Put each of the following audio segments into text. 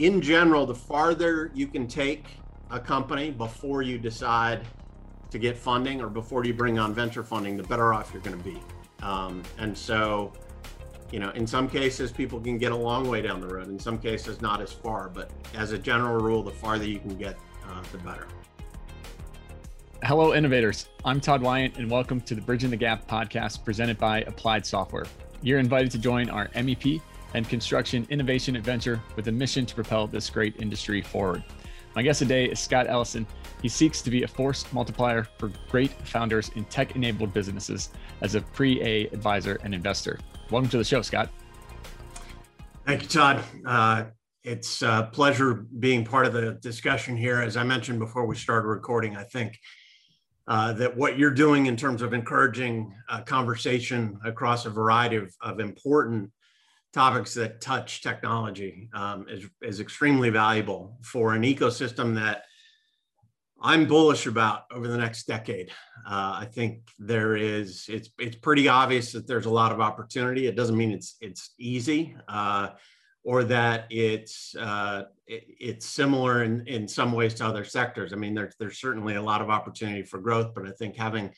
in general, the farther you can take a company before you decide to get funding or before you bring on venture funding, the better off you're going to be. Um, and so, you know, in some cases, people can get a long way down the road. In some cases, not as far. But as a general rule, the farther you can get, uh, the better. Hello, innovators. I'm Todd Wyant, and welcome to the Bridging the Gap podcast presented by Applied Software. You're invited to join our MEP and construction innovation adventure with a mission to propel this great industry forward. My guest today is Scott Ellison. He seeks to be a force multiplier for great founders in tech enabled businesses as a pre A advisor and investor. Welcome to the show, Scott. Thank you, Todd. Uh, it's a pleasure being part of the discussion here. As I mentioned before we started recording, I think uh, that what you're doing in terms of encouraging uh, conversation across a variety of, of important topics that touch technology um, is, is extremely valuable for an ecosystem that I'm bullish about over the next decade. Uh, I think there is it's it's pretty obvious that there's a lot of opportunity. It doesn't mean it's it's easy uh, or that it's uh, it, it's similar in in some ways to other sectors. I mean, there's there's certainly a lot of opportunity for growth, but I think having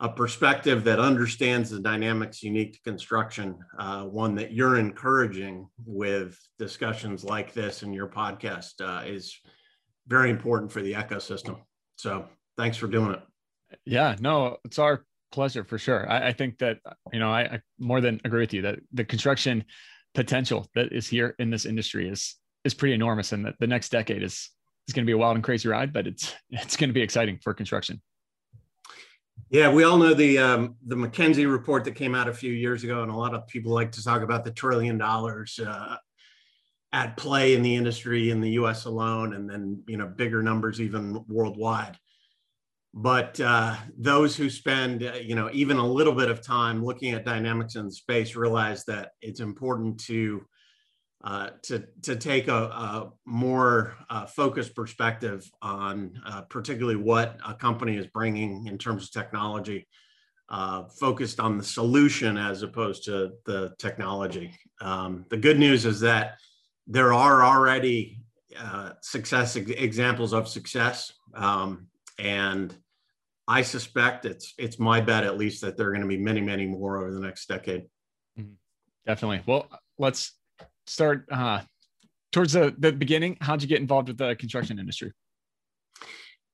a perspective that understands the dynamics unique to construction, uh, one that you're encouraging with discussions like this in your podcast uh, is very important for the ecosystem. So thanks for doing it. Yeah, no, it's our pleasure for sure. I, I think that, you know, I, I more than agree with you that the construction potential that is here in this industry is is pretty enormous and that the next decade is is going to be a wild and crazy ride but it's it's going to be exciting for construction yeah, we all know the um, the McKinsey report that came out a few years ago, and a lot of people like to talk about the trillion dollars uh, at play in the industry in the U.S. alone, and then you know bigger numbers even worldwide. But uh, those who spend uh, you know even a little bit of time looking at dynamics in the space realize that it's important to uh, to to take a, a more uh, focused perspective on uh, particularly what a company is bringing in terms of technology, uh, focused on the solution as opposed to the technology. Um, the good news is that there are already uh, success examples of success, um, and I suspect it's it's my bet at least that there are going to be many many more over the next decade. Mm-hmm. Definitely. Well, let's start uh, towards the, the beginning. How'd you get involved with the construction industry?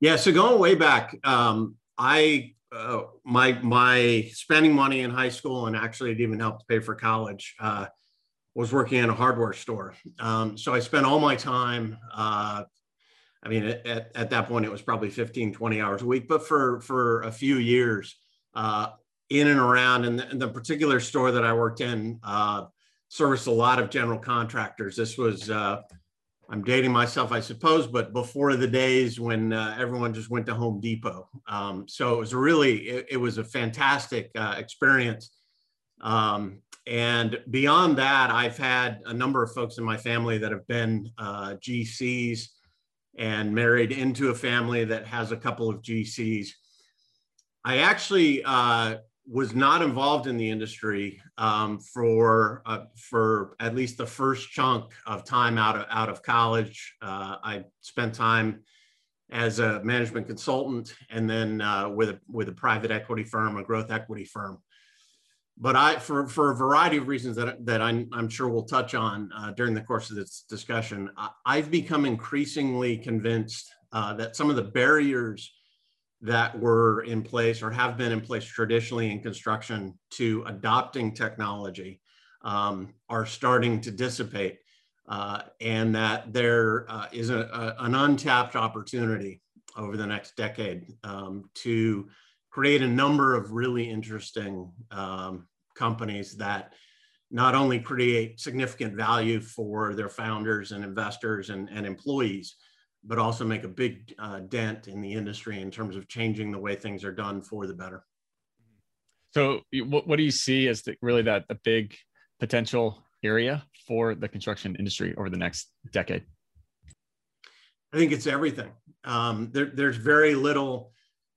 Yeah, so going way back, um, I uh, my my spending money in high school and actually it even helped pay for college uh, was working in a hardware store. Um, so I spent all my time. Uh, I mean, at, at that point, it was probably 15, 20 hours a week, but for for a few years, uh, in and around, and the, the, particular store that I worked in, uh, serviced a lot of general contractors. This was, uh, I'm dating myself, I suppose, but before the days when uh, everyone just went to Home Depot. Um, so it was really, it, it was a fantastic uh, experience. Um, and beyond that, I've had a number of folks in my family that have been uh, GCs and married into a family that has a couple of GCs. I actually uh, was not involved in the industry um, for uh, for at least the first chunk of time out of out of college. Uh, I spent time as a management consultant, and then uh, with a with a private equity firm, a growth equity firm. But I, for for a variety of reasons that that I'm, I'm sure we'll touch on uh, during the course of this discussion, I, have become increasingly convinced uh, that some of the barriers that were in place or have been in place traditionally in construction to adopting technology um, are starting to dissipate uh, and that there uh, is a, a, an untapped opportunity over the next decade um, to create a number of really interesting um, companies that not only create significant value for their founders and investors and, and employees, but also make a big uh, dent in the industry in terms of changing the way things are done for the better. So, what, what do you see as the, really that the big potential area for the construction industry over the next decade? I think it's everything. Um, there, there's very little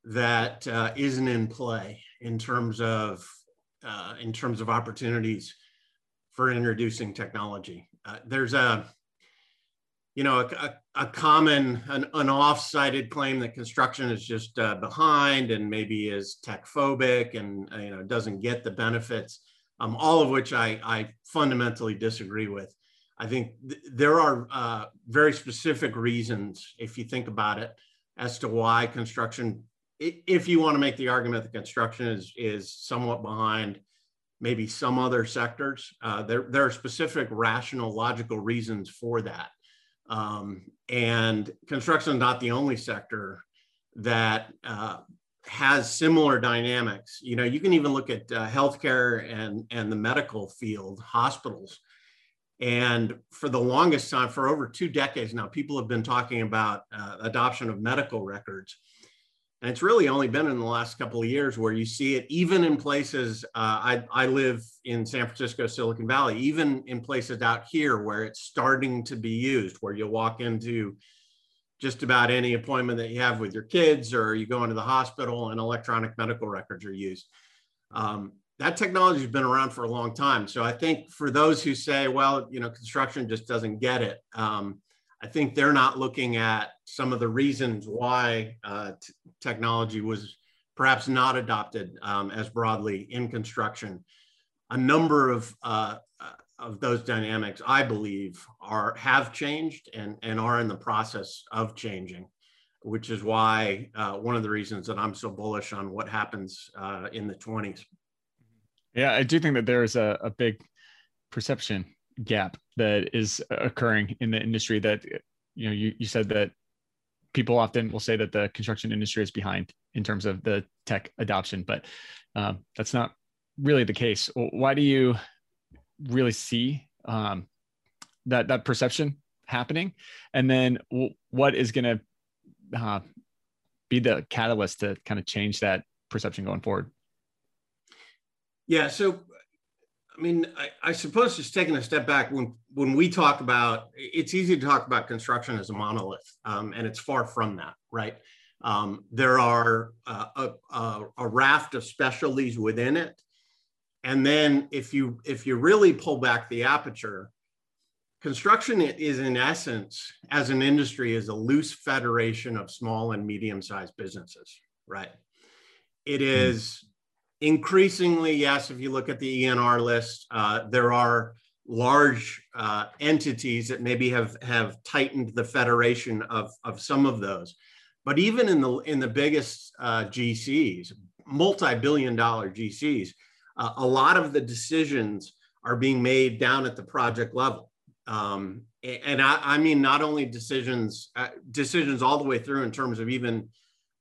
that uh, not in play in terms of uh, in terms of opportunities for introducing technology. Uh, there's a you know, a, a common, an, an off-cited claim that construction is just uh, behind and maybe is tech phobic and uh, you know doesn't get the benefits. Um, all of which I, I fundamentally disagree with. I think th- there are uh, very specific reasons, if you think about it, as to why construction, if you want to make the argument that construction is, is somewhat behind maybe some other sectors, uh, there, there are specific rational, logical reasons for that. Um, and construction is not the only sector that uh, has similar dynamics. You know, you can even look at uh, healthcare and, and the medical field, hospitals. And for the longest time, for over two decades now, people have been talking about uh, adoption of medical records. And it's really only been in the last couple of years where you see it, even in places. Uh, I, I live in San Francisco, Silicon Valley, even in places out here where it's starting to be used, where you'll walk into just about any appointment that you have with your kids or you go into the hospital and electronic medical records are used. Um, that technology has been around for a long time. So I think for those who say, well, you know, construction just doesn't get it, um, I think they're not looking at some of the reasons why uh, technology was perhaps not adopted um, as broadly in construction. A number of uh, uh, of those dynamics, I believe, are have changed and and are in the process of changing, which is why uh, one of the reasons that I'm so bullish on what happens uh, in the 20s. Yeah, I do think that there is a, a big perception gap that is occurring in the industry that you know you, you said that people often will say that the construction industry is behind in terms of the tech adoption but um, that's not really the case. Why do you really see um, that that perception happening? And then what is going to uh, be the catalyst to kind of change that perception going forward? Yeah so I mean, I, I, suppose just taking a step back, when when we talk about, it's easy to talk about construction as a monolith, um, and it's far from that, right? Um, there are uh, a, a, a, raft of specialties within it, and then if you if you really pull back the aperture, construction is in essence, as an industry, is a loose federation of small and medium sized businesses, right? It hmm. is increasingly, yes, if you look at the ENR list, uh, there are large uh, entities that maybe have, have tightened the federation of, of some of those. But even in the, in the biggest uh, GCs, multi-billion dollar GCs, uh, a lot of the decisions are being made down at the project level. Um, and I, I, mean, not only decisions, uh, decisions all the way through in terms of even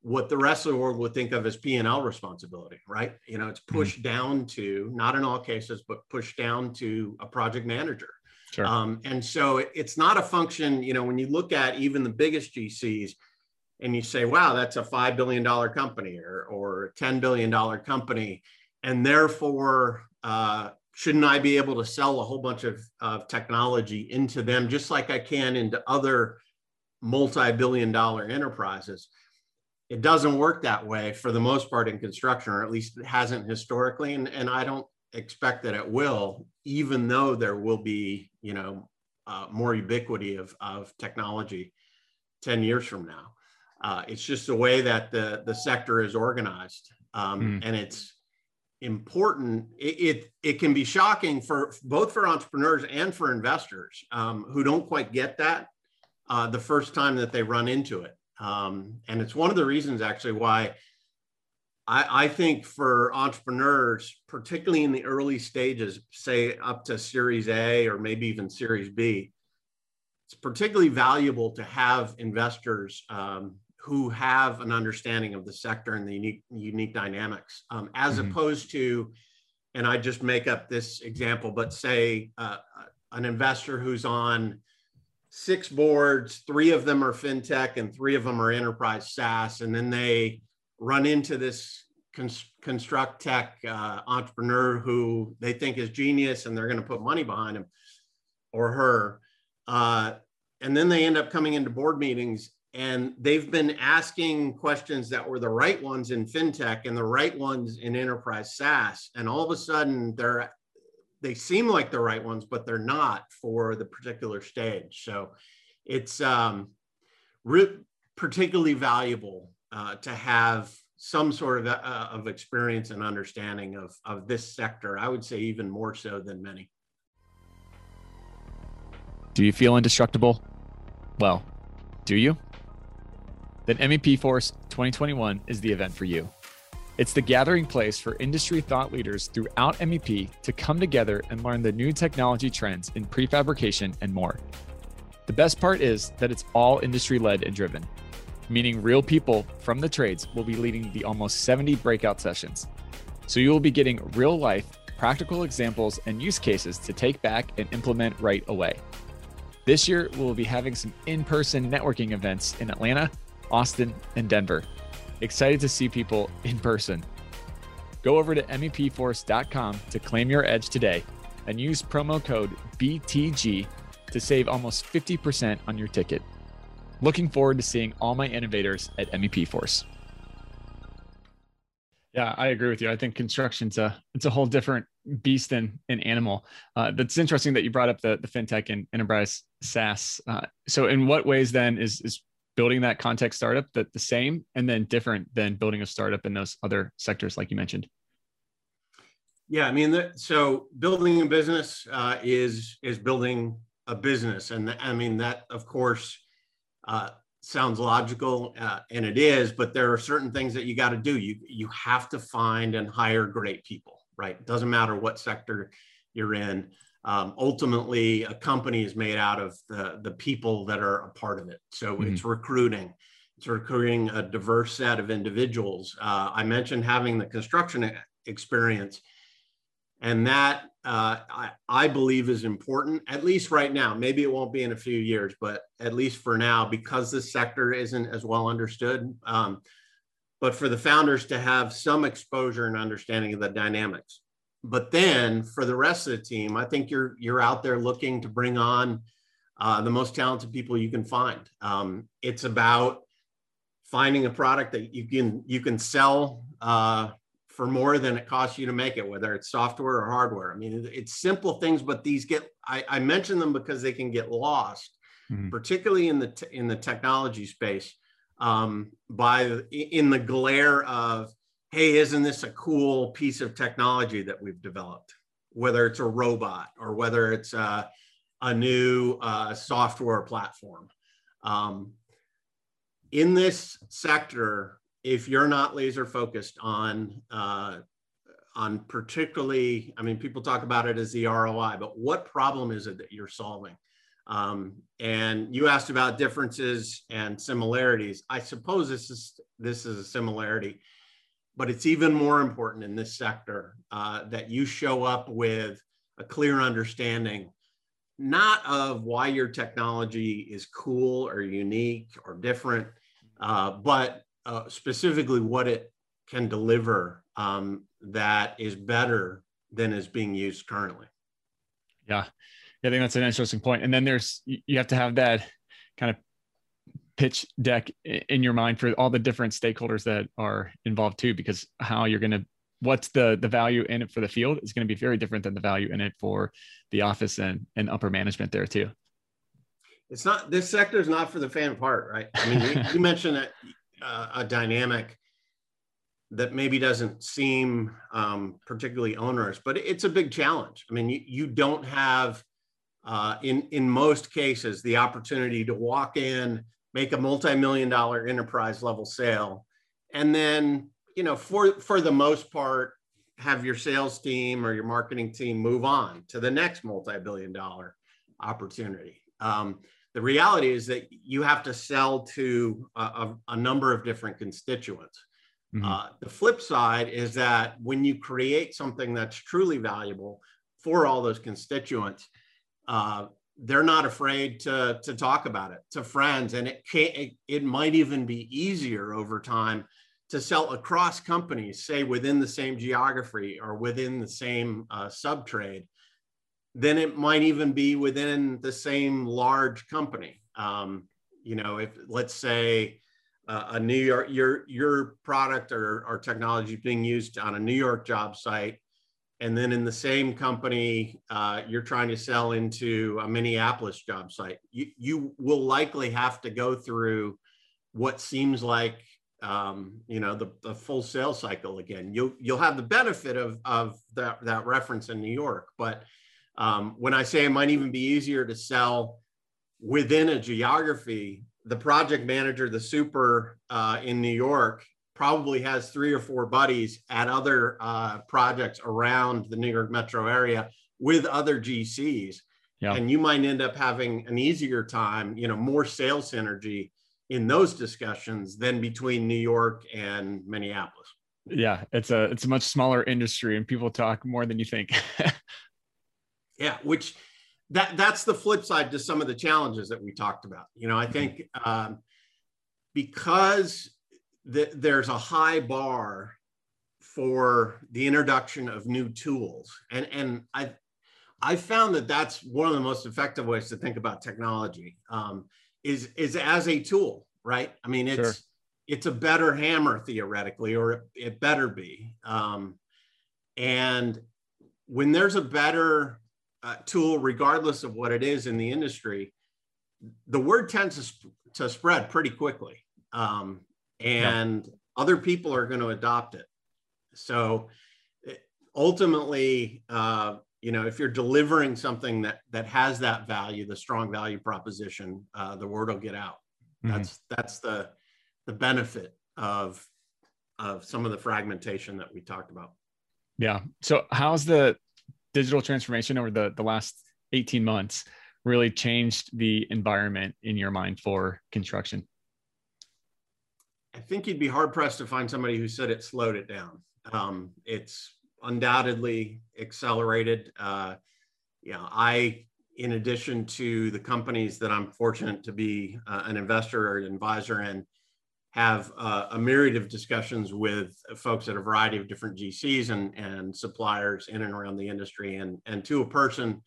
what the rest of the world would think of as P&L responsibility, right? You know, it's mm-hmm. pushed mm-hmm. down to, not in all cases, but pushed down to a project manager. Sure. Um, and so it, it's not a function, you know, when you look at even the biggest GCs and you say, wow, that's a $5 billion company or, or a $10 billion company. And therefore, uh, shouldn't I be able to sell a whole bunch of, of technology into them just like I can into other multi-billion dollar enterprises? It doesn't work that way for the most part in construction, or at least it hasn't historically. And, and I don't expect that it will, even though there will be, you know, uh, more ubiquity of, of technology 10 years from now. Uh, it's just the way that the, the sector is organized. Um, mm. And it's important. It, it, it, can be shocking for both for entrepreneurs and for investors um, who don't quite get that uh, the first time that they run into it. Um, and it's one of the reasons actually why I, I, think for entrepreneurs, particularly in the early stages, say up to Series A or maybe even Series B, it's particularly valuable to have investors um, who have an understanding of the sector and the unique, unique dynamics, um, as mm-hmm. opposed to, and I just make up this example, but say uh, an investor who's on six boards, three of them are fintech and three of them are enterprise SaaS. And then they run into this construct tech uh, entrepreneur who they think is genius and they're going to put money behind him or her. Uh, and then they end up coming into board meetings and they've been asking questions that were the right ones in fintech and the right ones in enterprise SaaS. And all of a sudden they're they seem like the right ones, but they're not for the particular stage. So it's um, re- particularly valuable uh, to have some sort of, uh, of experience and understanding of, of this sector. I would say even more so than many. Do you feel indestructible? Well, do you? Then MEP Force 2021 is the event for you. It's the gathering place for industry thought leaders throughout MEP to come together and learn the new technology trends in prefabrication and more. The best part is that it's all industry led and driven, meaning real people from the trades will be leading the almost 70 breakout sessions. So you will be getting real life, practical examples and use cases to take back and implement right away. This year, we'll be having some in person networking events in Atlanta, Austin, and Denver. Excited to see people in person. Go over to MEPforce.com to claim your edge today and use promo code BTG to save almost 50% on your ticket. Looking forward to seeing all my innovators at MEP Force. Yeah, I agree with you. I think construction's a it's a whole different beast and an animal. Uh, that's interesting that you brought up the the fintech and enterprise SaaS. Uh, so, in what ways then is is building that contech startup that the same and then different than building a startup in those other sectors, like you mentioned? Yeah, I mean, the, so building a business uh, is is building a business, and I mean that, of course, uh, sounds logical, uh, and it is. But there are certain things that you got to do. You you have to find and hire great people, right? Doesn't matter what sector you're in um, ultimately a company is made out of the, the people that are a part of it. So mm-hmm. it's recruiting, it's recruiting a diverse set of individuals. Uh, I mentioned having the construction experience, and that uh, I, I, believe is important, at least right now. Maybe it won't be in a few years, but at least for now, because this sector isn't as well understood. Um, but for the founders to have some exposure and understanding of the dynamics but then for the rest of the team, I think you're you're out there looking to bring on uh, the most talented people you can find. Um, it's about finding a product that you can you can sell uh, for more than it costs you to make it, whether it's software or hardware. I mean, it's simple things, but these get I, I mention them because they can get lost, mm-hmm. particularly in the t- in the technology space, um, by in the glare of hey, isn't this a cool piece of technology that we've developed? Whether it's a robot or whether it's a, a new uh, software platform. Um, in this sector, if you're not laser focused on uh, on particularly, I mean, people talk about it as the ROI, but what problem is it that you're solving? Um, and you asked about differences and similarities. I suppose this is this is a similarity but it's even more important in this sector uh, that you show up with a clear understanding not of why your technology is cool or unique or different uh, but uh, specifically what it can deliver um, that is better than is being used currently yeah i think that's an interesting point. point and then there's you have to have that kind of pitch deck in your mind for all the different stakeholders that are involved too because how you're going to what's the the value in it for the field is going to be very different than the value in it for the office and and upper management there too. It's not this sector is not for the fan part right? I mean you, you mentioned a, uh, a dynamic that maybe doesn't seem um, particularly onerous but it's a big challenge. I mean you, you don't have uh, in in most cases the opportunity to walk in make a multi-million dollar enterprise level sale. And then you know for for the most part have your sales team or your marketing team move on to the next multi-billion dollar opportunity. Um, the reality is that you have to sell to a, a, a number of different constituents. Mm-hmm. uh, the flip side is that when you create something that's truly valuable for all those constituents uh, they're not afraid to to talk about it to friends. And it can it, it might even be easier over time to sell across companies say within the same geography or within the same uh, sub trade then it might even be within the same large company. Um, you know if let's say uh, a new york your your product or, or technology being used on a new york job site and then in the same company uh, you're trying to sell into a minneapolis job site. You, you will likely have to go through what seems like um, you know the, the full sales cycle again. You'll you'll have the benefit of of that that reference in new york but um, when i say it might even be easier to sell within a geography the project manager the super uh, in new york probably has three or four buddies at other uh, projects around the New York metro area with other GCs. Yeah. And you might end up having an easier time, you know, more sales synergy in those discussions than between New York and Minneapolis. Yeah, it's a it's a much smaller industry and people talk more than you think. yeah, which that that's the flip side to some of the challenges that we talked about. You know, I think um, because that there's a high bar for the introduction of new tools and and i i found that that's one of the most effective ways to think about technology um, is is as a tool right i mean it's sure. it's a better hammer theoretically or it, it better be um, and when there's a better uh, tool regardless of what it is in the industry the word tends to, sp- to spread pretty quickly um, and other people are going to adopt it. So ultimately, uh, you know, if you're delivering something that that has that value, the strong value proposition, uh, the word will get out. Mm-hmm. That's that's the the benefit of of some of the fragmentation that we talked about. Yeah. So how's the digital transformation over the the last 18 months really changed the environment in your mind for construction? I think you'd be hard pressed to find somebody who said it slowed it down. Um, it's undoubtedly accelerated. Uh, know, I, in addition to the companies that I'm fortunate to be uh, an investor or an advisor in, have uh, a myriad of discussions with folks at a variety of different GCs and, and suppliers in and around the industry. And, and to a person,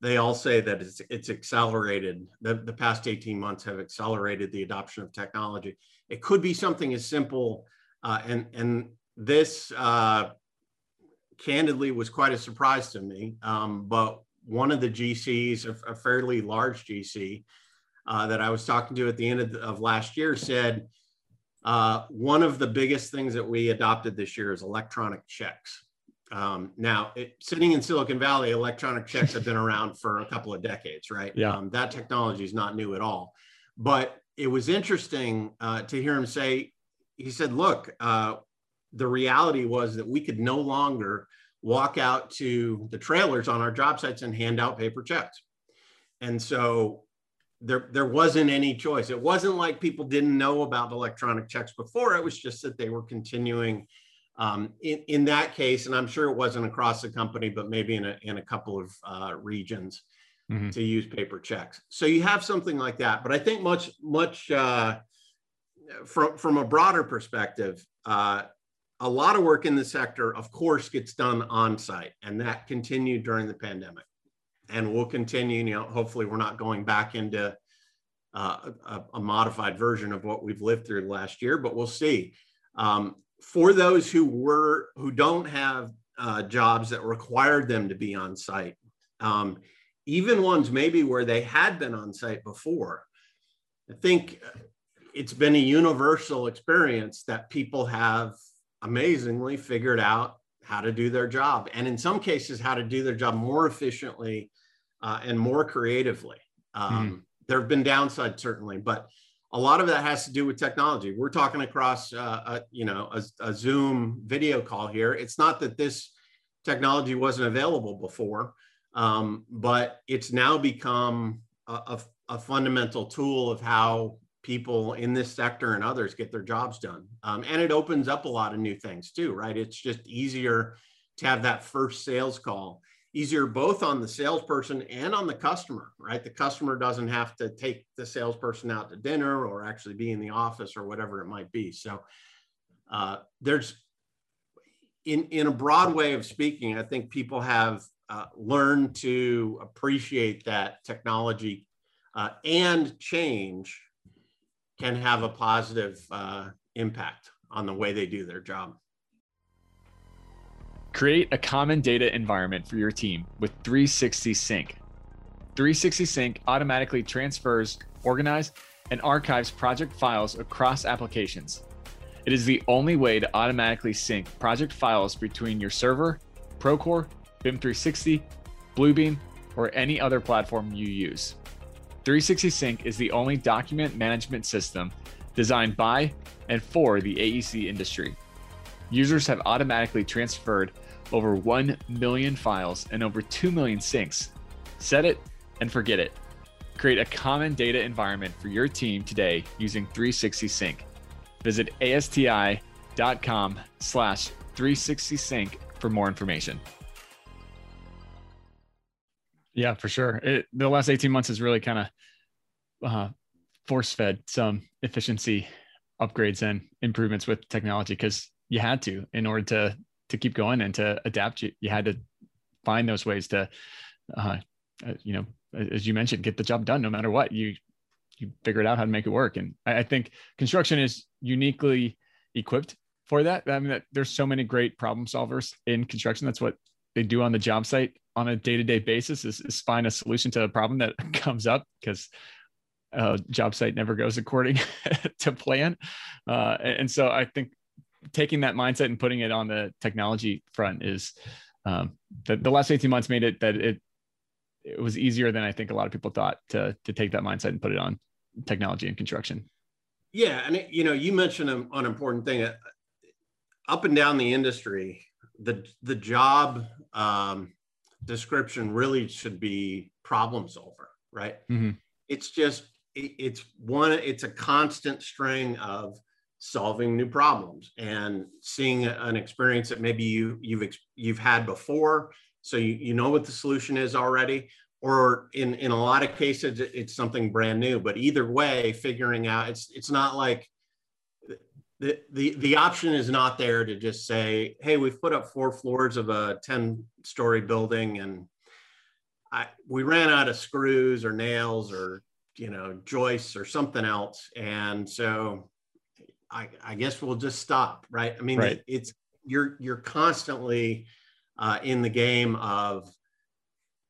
they all say that it's, it's accelerated. The, the past 18 months have accelerated the adoption of technology. It could be something as simple, uh, and and this uh, candidly was quite a surprise to me. Um, but one of the GCs, a, a fairly large GC uh, that I was talking to at the end of, of last year, said uh, one of the biggest things that we adopted this year is electronic checks. Um, now, it, sitting in Silicon Valley, electronic checks have been around for a couple of decades, right? Yeah. Um, that technology is not new at all. But it was interesting uh, to hear him say, he said, look, uh, the reality was that we could no longer walk out to the trailers on our job sites and hand out paper checks. And so there, there wasn't any choice. It wasn't like people didn't know about electronic checks before. It was just that they were continuing um, in, in that case, and I'm sure it wasn't across the company, but maybe in a, in a couple of uh, regions mm-hmm. to use paper checks. So you have something like that. But I think much, much uh, from, from a broader perspective, uh, a lot of work in the sector, of course, gets done on site, and that continued during the pandemic. And will continue, you know, hopefully we're not going back into uh, a, a, modified version of what we've lived through last year, but we'll see. Um, for those who were who don't have uh, jobs that required them to be on site, um, even ones maybe where they had been on site before. I think it's been a universal experience that people have amazingly figured out how to do their job, and in some cases, how to do their job more efficiently uh, and more creatively. Um, mm. There have been downsides certainly, but a lot of that has to do with technology. We're talking across, uh, a, you know, a, a Zoom video call here. It's not that this technology wasn't available before. Um, but it's now become a, a, a, fundamental tool of how people in this sector and others get their jobs done. Um, and it opens up a lot of new things too, right? It's just easier to have that first sales call, easier both on the salesperson and on the customer, right? The customer doesn't have to take the salesperson out to dinner or actually be in the office or whatever it might be. So uh, there's, in, in a broad way of speaking, I think people have uh, learn to appreciate that technology uh, and change can have a positive uh, impact on the way they do their job. Create a common data environment for your team with 360 Sync. 360 Sync automatically transfers, organizes, and archives project files across applications. It is the only way to automatically sync project files between your server, Procore, BIM 360, Bluebeam, or any other platform you use. 360 Sync is the only document management system designed by and for the AEC industry. Users have automatically transferred over 1 million files and over 2 million syncs. Set it and forget it. Create a common data environment for your team today using 360 Sync. Visit asti.com slash 360 Sync for more information. Yeah, for sure. It, the last 18 months has really kind of uh, force fed some efficiency upgrades and improvements with technology because you had to in order to to keep going and to adapt. You, you had to find those ways to uh, uh, you know as you mentioned get the job done no matter what. You you figured out how to make it work. And I, I think construction is uniquely equipped for that. I mean that there's so many great problem solvers in construction. That's what they do on the job site on a day-to-day basis is, is find a solution to a problem that comes up because uh, job site never goes according to plan uh, and so i think taking that mindset and putting it on the technology front is um, the, the last 18 months made it that it it was easier than I think a lot of people thought to to take that mindset and put it on technology and construction. Yeah, and it, you know, you mentioned an, an important thing. Uh, up and down the industry, the the job um, description really should be problem solver, right? Mm-hmm. It's just it, it's one. It's a constant string of solving new problems and seeing an experience that maybe you you've you've had before so you, you know what the solution is already or in in a lot of cases it's something brand new but either way figuring out it's it's not like the, the the option is not there to just say hey we've put up four floors of a 10 story building and I, we ran out of screws or nails or you know joists or something else and so I, I guess we'll just stop, right? I mean, right. it's you're you're constantly uh, in the game of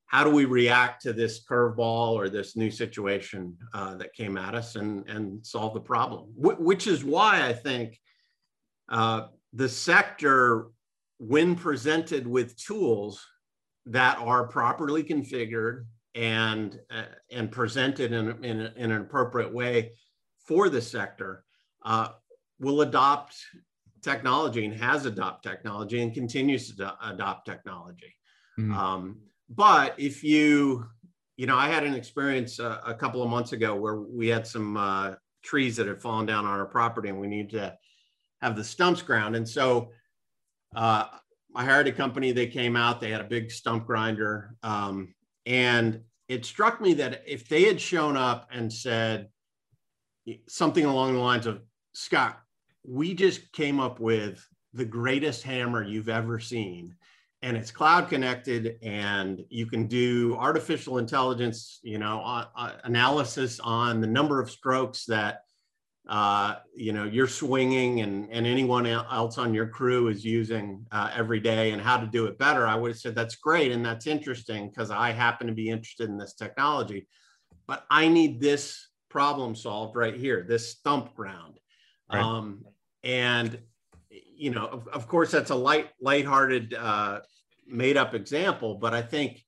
how do we react to this curveball or this new situation uh, that came at us and and solve the problem, Wh- which is why I think uh, the sector, when presented with tools that are properly configured and uh, and presented in, in, in, an appropriate way for the sector, uh, will adopt technology and has adopted technology and continues to adopt technology. Mm-hmm. Um, but if you, you know, I had an experience a, a couple of months ago where we had some uh, trees that had fallen down on our property and we need to have the stumps ground. And so uh, I hired a company, they came out, they had a big stump grinder. Um, and it struck me that if they had shown up and said something along the lines of, Scott, we just came up with the greatest hammer you've ever seen and it's cloud connected and you can do artificial intelligence you know uh, uh, analysis on the number of strokes that uh, you know you're swinging and, and anyone else on your crew is using uh, every day and how to do it better i would have said that's great and that's interesting because i happen to be interested in this technology but i need this problem solved right here this stump ground right. um, and you know of, of course that's a light lighthearted uh, made up example but i think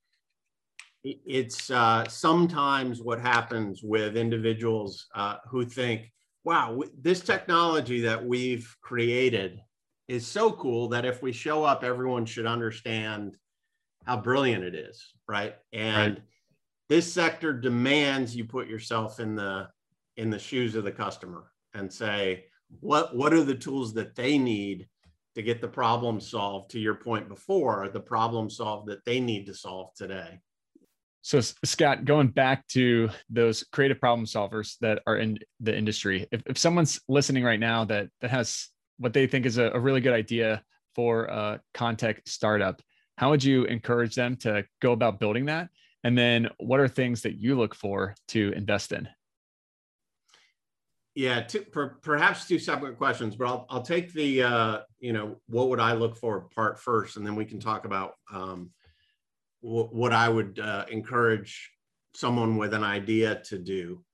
it's uh, sometimes what happens with individuals uh, who think wow this technology that we've created is so cool that if we show up everyone should understand how brilliant it is right and right. this sector demands you put yourself in the in the shoes of the customer and say what what are the tools that they need to get the problem solved? To your point before the problem solved that they need to solve today. So scott going back to those creative problem solvers that are in the industry if, if someone's listening right now that that has what they think is a, a really good idea for a contech startup how would you encourage them to go about building that? And then what are things that you look for to invest in yeah, two, per, perhaps two separate questions, but I'll, I'll take the, uh, you know, what would I look for part first, and then we can talk about um, what I would uh, encourage someone with an idea to do.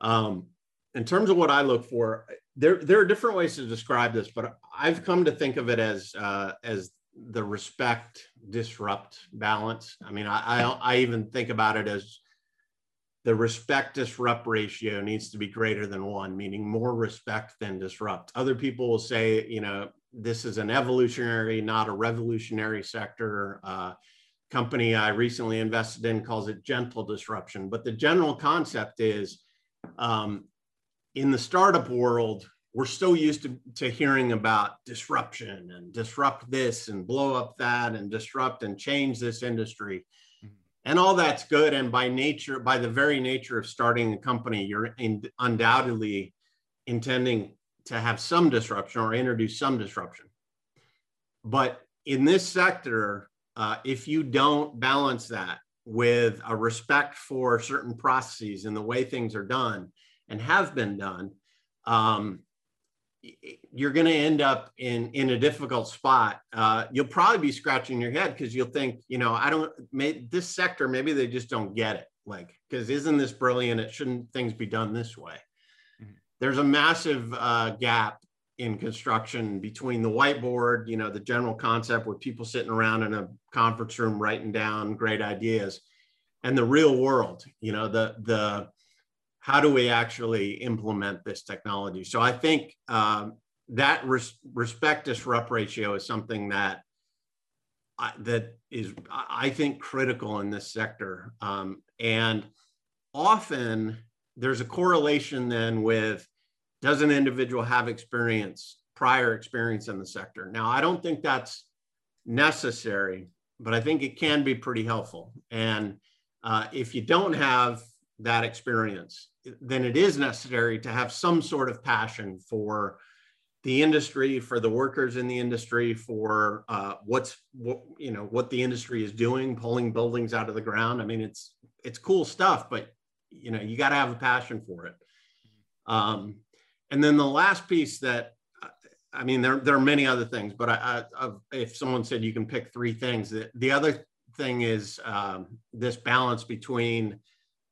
Um, in terms of what I look for, there there are different ways to describe this, but I've come to think of it as uh, as the respect disrupt balance. I mean, I, I I even think about it as the respect disrupt ratio needs to be greater than one, meaning more respect than disrupt. Other people will say, you know, this is an evolutionary, not a revolutionary sector. Uh, company I recently invested in calls it gentle disruption. But the general concept is um, in the startup world, we're so used to, to hearing about disruption and disrupt this and blow up that and disrupt and change this industry. And all that's good. And by nature, by the very nature of starting a company, you're in, undoubtedly intending to have some disruption or introduce some disruption. But in this sector, uh, if you don't balance that with a respect for certain processes and the way things are done and have been done, um, you're going to end up in in a difficult spot. Uh, you'll probably be scratching your head because you'll think, you know, I don't. May, this sector, maybe they just don't get it. Like, because isn't this brilliant? It shouldn't things be done this way? Mm-hmm. There's a massive uh, gap in construction between the whiteboard, you know, the general concept with people sitting around in a conference room writing down great ideas, and the real world. You know, the the how do we actually implement this technology? So I think um, that res- respect disrupt ratio is something that I, that is I think critical in this sector, um, and often there's a correlation then with does an individual have experience prior experience in the sector? Now i don't think that's necessary but i think it can be pretty helpful. And uh, if you don't have that experience, then it is necessary to have some sort of passion for the industry, for the workers in the industry, for uh, what's what you know what the industry is doing, pulling buildings out of the ground. I mean, it's it's cool stuff, but you know you got to have a passion for it. Um, and then the last piece that I mean, there there are many other things, but I, I, if someone said you can pick three things, the, the other thing is um, this balance between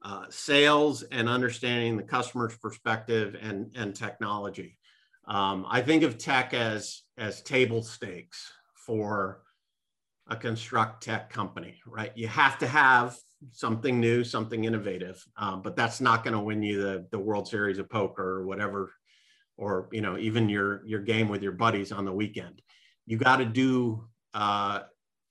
uh, sales and understanding the customer's perspective and, and technology. Um, I think of tech as, as table stakes for a construct tech company, right? You have to have something new, something innovative, um, but that's not going to win you the, the World Series of Poker or whatever, or you know even your your game with your buddies on the weekend. You got to do uh,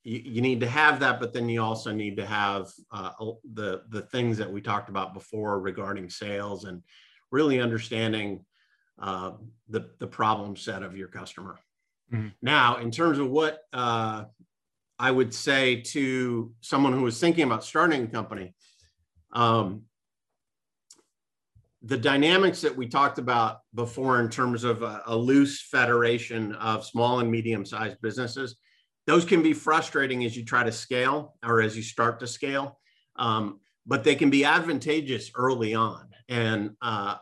you, you, need to have that, but then you also need to have uh, the the things that we talked about before regarding sales and really understanding uh, the the problem set of your customer. Mm-hmm. Now, in terms of what uh, I would say to someone who is thinking about starting a company, um, the dynamics that we talked about before in terms of a, a loose federation of small and medium sized businesses those can be frustrating as you try to scale or as you start to scale, um, but they can be advantageous early on. And uh,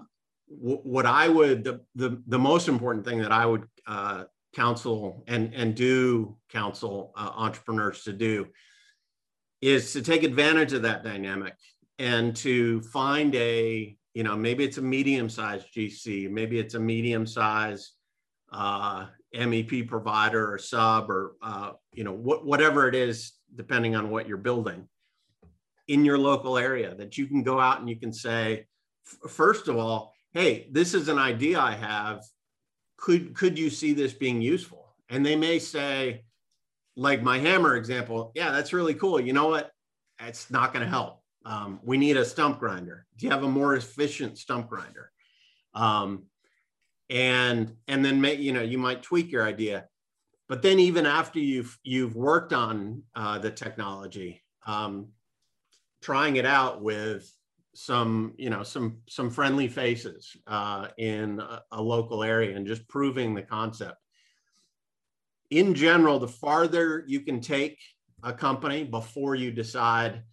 w- what I would, the, the, the, most important thing that I would uh, counsel and, and do counsel uh, entrepreneurs to do is to take advantage of that dynamic and to find a, you know, maybe it's a medium sized GC, maybe it's a medium sized uh, MEP provider or sub or uh, you know what, whatever it is, depending on what you're building in your local area, that you can go out and you can say, first of all, hey, this is an idea I have. Could could you see this being useful? And they may say, like my hammer example, yeah, that's really cool. You know what? It's not going to help. Um, we need a stump grinder. Do you have a more efficient stump grinder? Um, and and then may, you know you might tweak your idea. But then even after you've you've worked on uh, the technology um, trying it out with some you know some some friendly faces uh, in a, a local area and just proving the concept. In general the farther you can take a company before you decide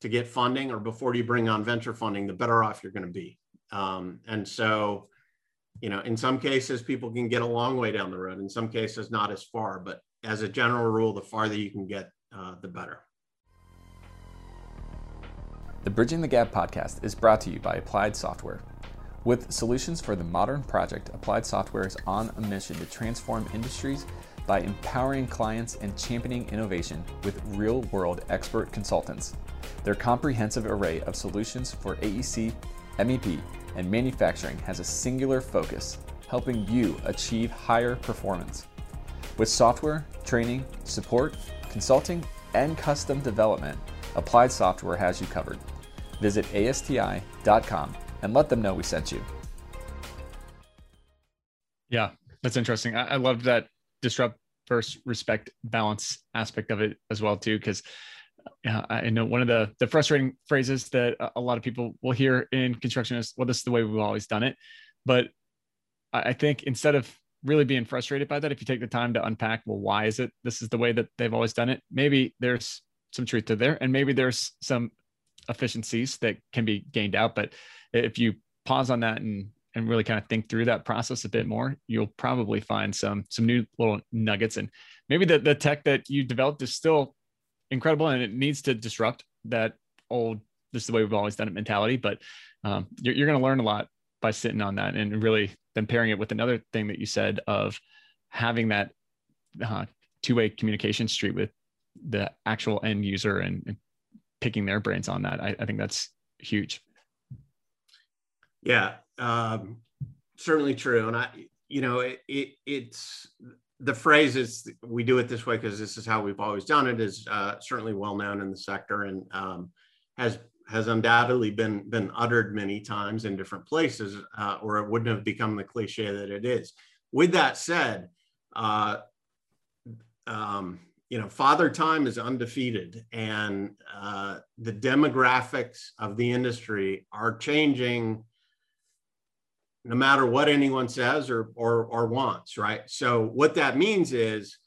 to get funding or before you bring on venture funding the better off you're going to be. Um, and so, you know, in some cases, people can get a long way down the road. In some cases, not as far. But as a general rule, the farther you can get, uh, the better. The Bridging the Gap podcast is brought to you by Applied Software. With solutions for the modern project, Applied Software is on a mission to transform industries by empowering clients and championing innovation with real world expert consultants. Their comprehensive array of solutions for AEC, MEP, and manufacturing has a singular focus, helping you achieve higher performance. With software, training, support, consulting, and custom development, Applied Software has you covered. Visit ASTI.com and let them know we sent you. Yeah, that's interesting. I, I love that disrupt first respect balance aspect of it as well too because yeah, I know one of the the frustrating phrases that a lot of people will hear in construction is, "Well, this is the way we've always done it." But I think instead of really being frustrated by that, if you take the time to unpack, well, why is it this is the way that they've always done it? Maybe there's some truth to there, and maybe there's some efficiencies that can be gained out. But if you pause on that and and really kind of think through that process a bit more, you'll probably find some some new little nuggets. And maybe the the tech that you developed is still incredible and it needs to disrupt that old this is the way we've always done it mentality. But um, you're, you're going to learn a lot by sitting on that and really then pairing it with another thing that you said of having that uh, two-way communication street with the actual end user and, and picking their brains on that. I, I think that's huge. Yeah, um, certainly true. And I, you know, it, it, it's the phrase is we do it this way because this is how we've always done it is uh, certainly well known in the sector and um, has has undoubtedly been been uttered many times in different places, uh, or it wouldn't have become the cliche that it is. With that said, uh, um, you know, father time is undefeated, and uh, the demographics of the industry are changing no matter what anyone says or, or, or wants, right? So what that means is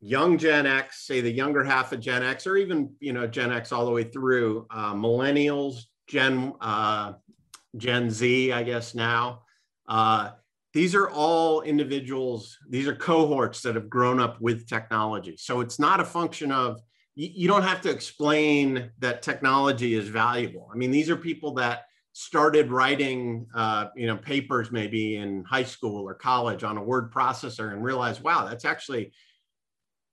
young Gen X, say the younger half of Gen X, or even you know Gen X all the way through uh, millennials, Gen uh, Gen Z, I guess now. Uh, these are all individuals. These are cohorts that have grown up with technology. So it's not a function of you, you don't have to explain that technology is valuable. I mean, these are people that started writing uh, you know papers maybe in high school or college on a word processor and realized wow that's actually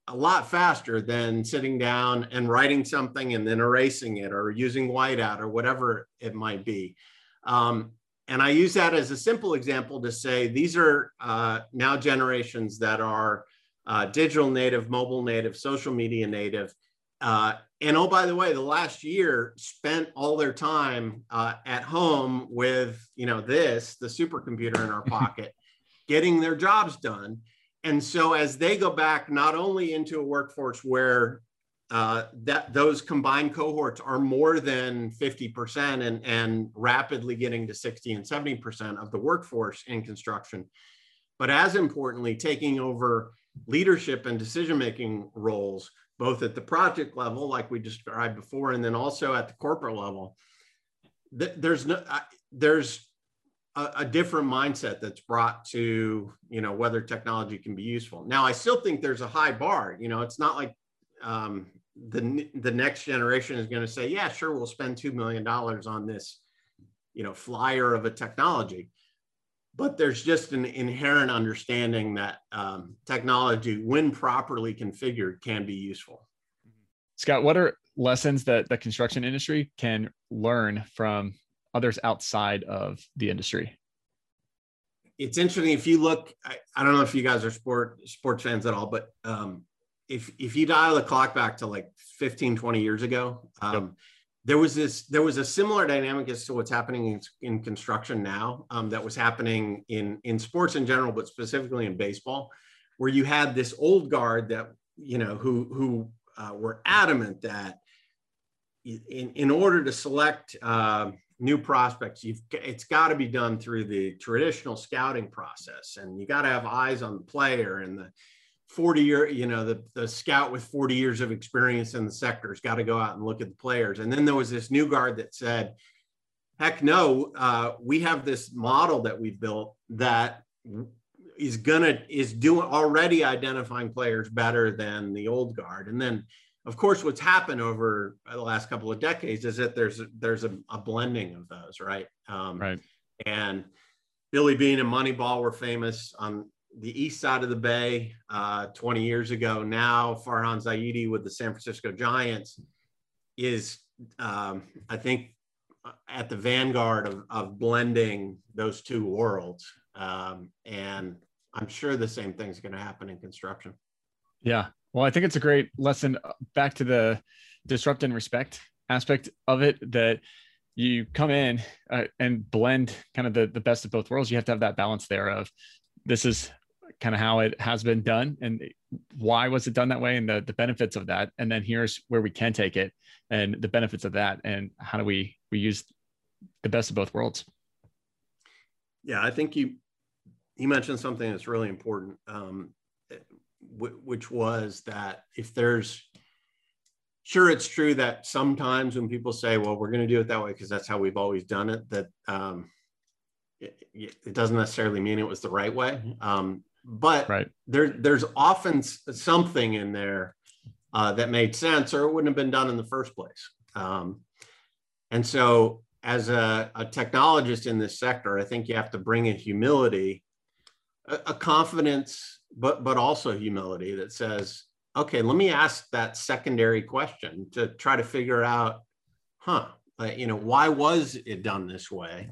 a lot faster than sitting down and writing something and then erasing it or using whiteout or whatever it might be. Um, and i use that as a simple example to say these are uh, now generations that are uh, digital native mobile native social media native uh, and oh, by the way, the last year spent all their time uh, at home with, you know, this, the supercomputer in our pocket, getting their jobs done. And so as they go back, not only into a workforce where uh, that those combined cohorts are more than 50% and, and rapidly getting to 60 and 70% of the workforce in construction, but as importantly, taking over leadership and decision-making roles both at the project level, like we described before, and then also at the corporate level. There's no, there's a, a, different mindset that's brought to you know whether technology can be useful. Now, I still think there's a high bar. You know, it's not like um, the the next generation is going to say, yeah, sure, we'll spend two million dollars on this, you know, flyer of a technology but there's just an inherent understanding that um, technology, when properly configured, can be useful. Scott, what are lessons that the construction industry can learn from others outside of the industry? It's interesting if you look. I, I don't know if you guys are sport sports fans at all, but um, if if you dial the clock back to like 15, 20 years ago, um, yep there was this there was a similar dynamic as to what's happening in, in construction now um, that was happening in in sports in general but specifically in baseball where you had this old guard that you know who who uh, were adamant that in, in order to select uh, new prospects you've it's got to be done through the traditional scouting process and you got to have eyes on the player and the 40 year, you know, the, the scout with 40 years of experience in the sector has got to go out and look at the players. And then there was this new guard that said, heck no. Uh, we have this model that we've built that is gonna is doing already identifying players better than the old guard, and then of course, what's happened over the last couple of decades is that there's there's a, a blending of those, right? Um, right. And Billy Beane and Moneyball were famous on the east side of the bay uh, 20 years ago. Now Farhan Zaidi with the San Francisco Giants is, um, I think, at the vanguard of, of blending those two worlds. Um, and I'm sure the same thing's going to happen in construction. Yeah. Well, I think it's a great lesson uh, back to the disrupt and respect aspect of it that you come in uh, and blend kind of the, the best of both worlds. You have to have that balance there of this is kind of how it has been done and why was it done that way and the, the benefits of that. And then here's where we can take it and the benefits of that. And how do we, we use the best of both worlds? Yeah, I think you, you mentioned something that's really important, um, which was that if there's, sure it's true that sometimes when people say well we're going to do it that way because that's how we've always done it that um, it, it, doesn't necessarily mean it was the right way mm-hmm. um, but right. there there's often something in there uh, that made sense or it wouldn't have been done in the first place um, and so as a, a, technologist in this sector i think you have to bring a humility a, a confidence but but also humility that says okay, let me ask that secondary question to try to figure out, huh, you know, why was it done this way?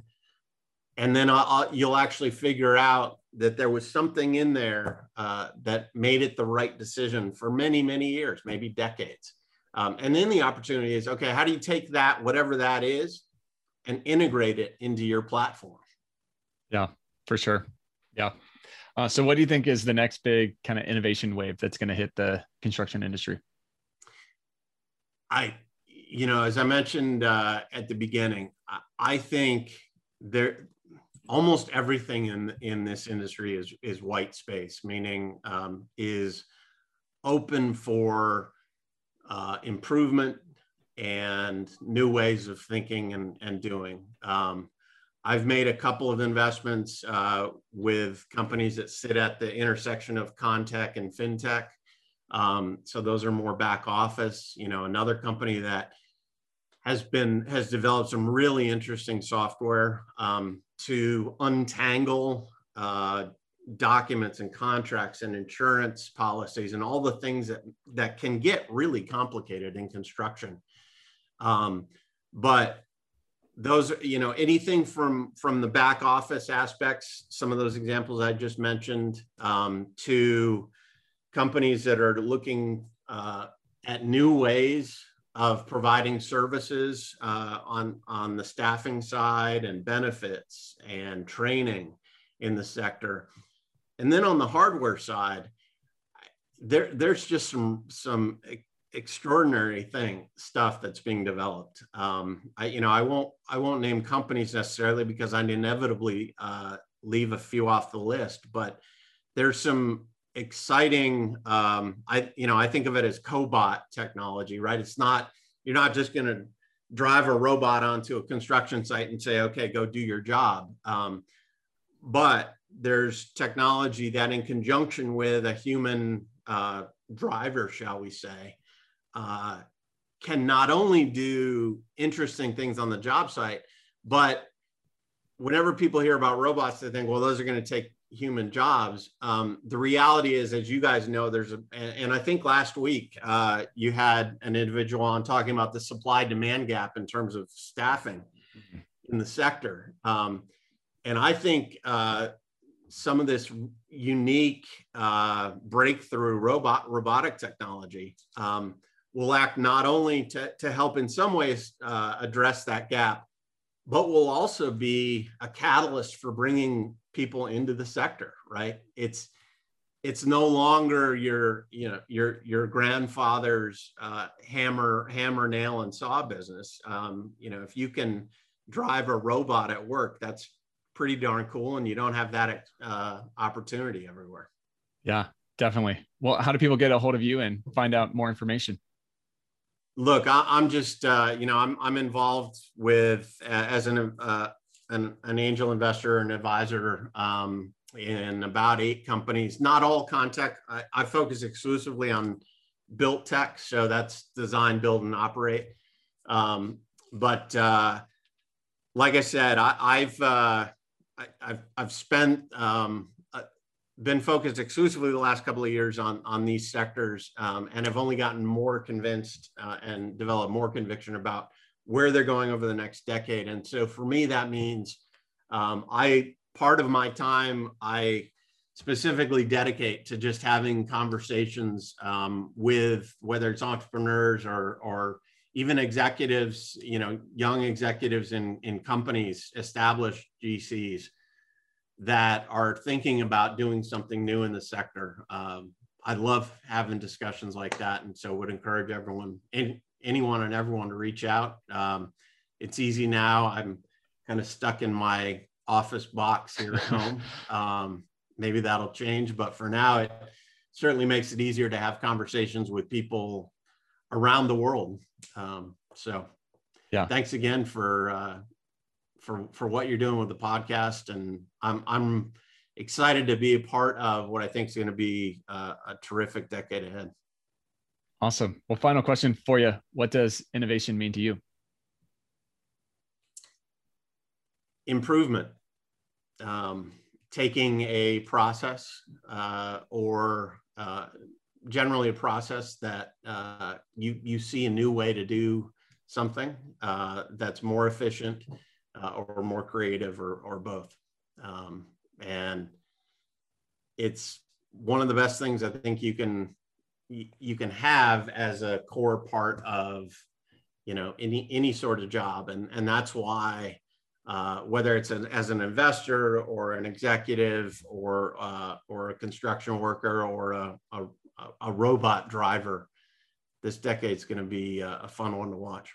And then I'll, I'll, you'll actually figure out that there was something in there uh, that made it the right decision for many, many years, maybe decades. Um, and then the opportunity is, okay, how do you take that, whatever that is, and integrate it into your platform? Yeah, for sure. Yeah. Uh, so, what do you think is the next big kind of innovation wave that's going to hit the construction industry? I, you know, as I mentioned uh, at the beginning, I, I think there almost everything in in this industry is is white space, meaning um, is open for uh, improvement and new ways of thinking and, and doing. Um, I've made a couple of investments uh, with companies that sit at the intersection of contech and fintech. Um, so those are more back office. You know, another company that has been has developed some really interesting software um, to untangle uh, documents and contracts and insurance policies and all the things that that can get really complicated in construction. Um, but those you know anything from from the back office aspects some of those examples i just mentioned um, to companies that are looking uh, at new ways of providing services uh, on on the staffing side and benefits and training in the sector and then on the hardware side there there's just some some extraordinary thing stuff that's being developed. Um, I, you know, I won't I won't name companies necessarily because I'd inevitably uh, leave a few off the list, but there's some exciting. Um, I you know I think of it as cobot technology, right? It's not you're not just going to drive a robot onto a construction site and say, okay, go do your job. Um, but there's technology that, in conjunction with a human uh, driver, shall we say, uh, can not only do interesting things on the job site, but whenever people hear about robots, they think, well, those are going to take human jobs. Um, the reality is, as you guys know, there's a, and I think last week uh, you had an individual on talking about the supply demand gap in terms of staffing mm-hmm. in the sector. Um, and I think uh, some of this unique uh, breakthrough robot robotic technology um, will act not only to, to help in some ways uh, address that gap, but will also be a catalyst for bringing people into the sector, right? It's it's no longer your you know your your grandfather's uh, hammer hammer nail and saw business. Um, you know, if you can drive a robot at work, that's pretty darn cool, and you don't have that uh, opportunity everywhere. Yeah, definitely. Well, how do people get a hold of you and find out more information? look, I, am just uh, you know I'm I'm involved with uh, as an, uh, an an angel investor and advisor um, in about eight companies. Not all Contech. I, I focus exclusively on built tech, so that's design, build, and operate. Um, but uh, like I said, I, have uh, I, have I've spent um, uh, been focused exclusively the last couple of years on on these sectors, um, and have only gotten more convinced uh, and developed more conviction about where they're going over the next decade. And so for me, that means um, I part of my time I specifically dedicate to just having conversations um, with whether it's entrepreneurs or or even executives, you know, young executives in, in companies, established GCs that are thinking about doing something new in the sector. Um, I love having discussions like that. And so would encourage everyone, anyone and everyone to reach out. Um, it's easy now. I'm kind of stuck in my office box here at home. Um, maybe that'll change, but for now, it certainly makes it easier to have conversations with people around the world. Um, so, yeah, thanks again for uh, for for what you're doing with the podcast, and I'm I'm excited to be a part of what I think is going to be uh, a terrific decade ahead. Awesome. Well, final question for you: What does innovation mean to you? Improvement. Um, taking a process uh, or uh, generally a process that uh, you you see a new way to do something uh, that's more efficient uh, or more creative or or both, um, and it's one of the best things I think you can you can have as a core part of you know any any sort of job, and and that's why. Uh, whether it's an, as an investor or an executive or uh, or a construction worker or a, a, a robot driver, this decade's going to be a, fun one to watch.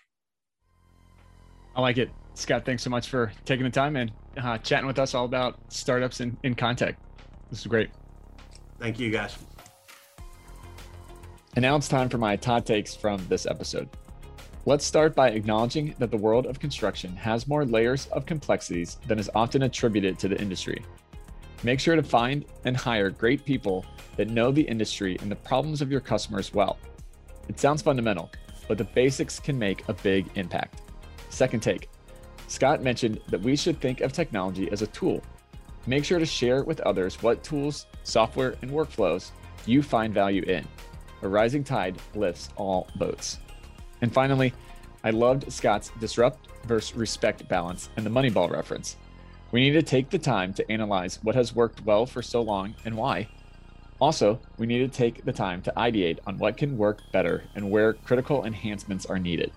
I like it. Scott, thanks so much for taking the time and uh, chatting with us all about startups in, in Contech. This is great. Thank you, guys. And now it's time for my Todd takes from this episode. Let's start by acknowledging that the world of construction has more layers of complexities than is often attributed to the industry. Make sure to find and hire great people that know the industry and the problems of your customers well. It sounds fundamental, but the basics can make a big impact. Second take Scott mentioned that we should think of technology as a tool. Make sure to share with others what tools, software, and workflows you find value in. A rising tide lifts all boats. And finally, I loved Scott's disrupt versus respect balance and the Moneyball reference. We need to take the time to analyze what has worked well for so long and why, also, we need to take the time to ideate on what can work better and where critical enhancements are needed.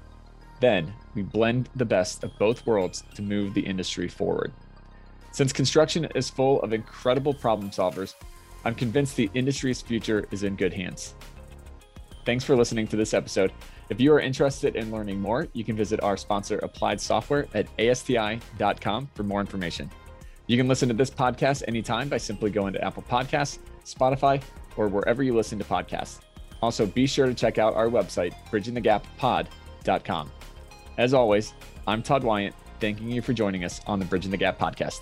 Then, we blend the best of both worlds to move the industry forward. Since construction is full of incredible problem solvers, I'm convinced the industry's future is in good hands. Thanks for listening to this episode. If you are interested in learning more, you can visit our sponsor, Applied Software, at asti.com for more information. You can listen to this podcast anytime by simply going to Apple Podcasts Spotify, or wherever you listen to podcasts. Also, be sure to check out our website, bridgingthegappod.com. As always, I'm Todd Wyant, thanking you for joining us on the Bridging the Gap podcast.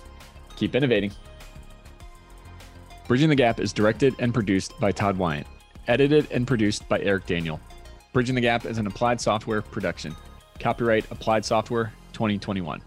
Keep innovating. Bridging the Gap is directed and produced by Todd Wyant, edited and produced by Eric Daniel. Bridging the Gap is an applied software production. Copyright Applied Software 2021.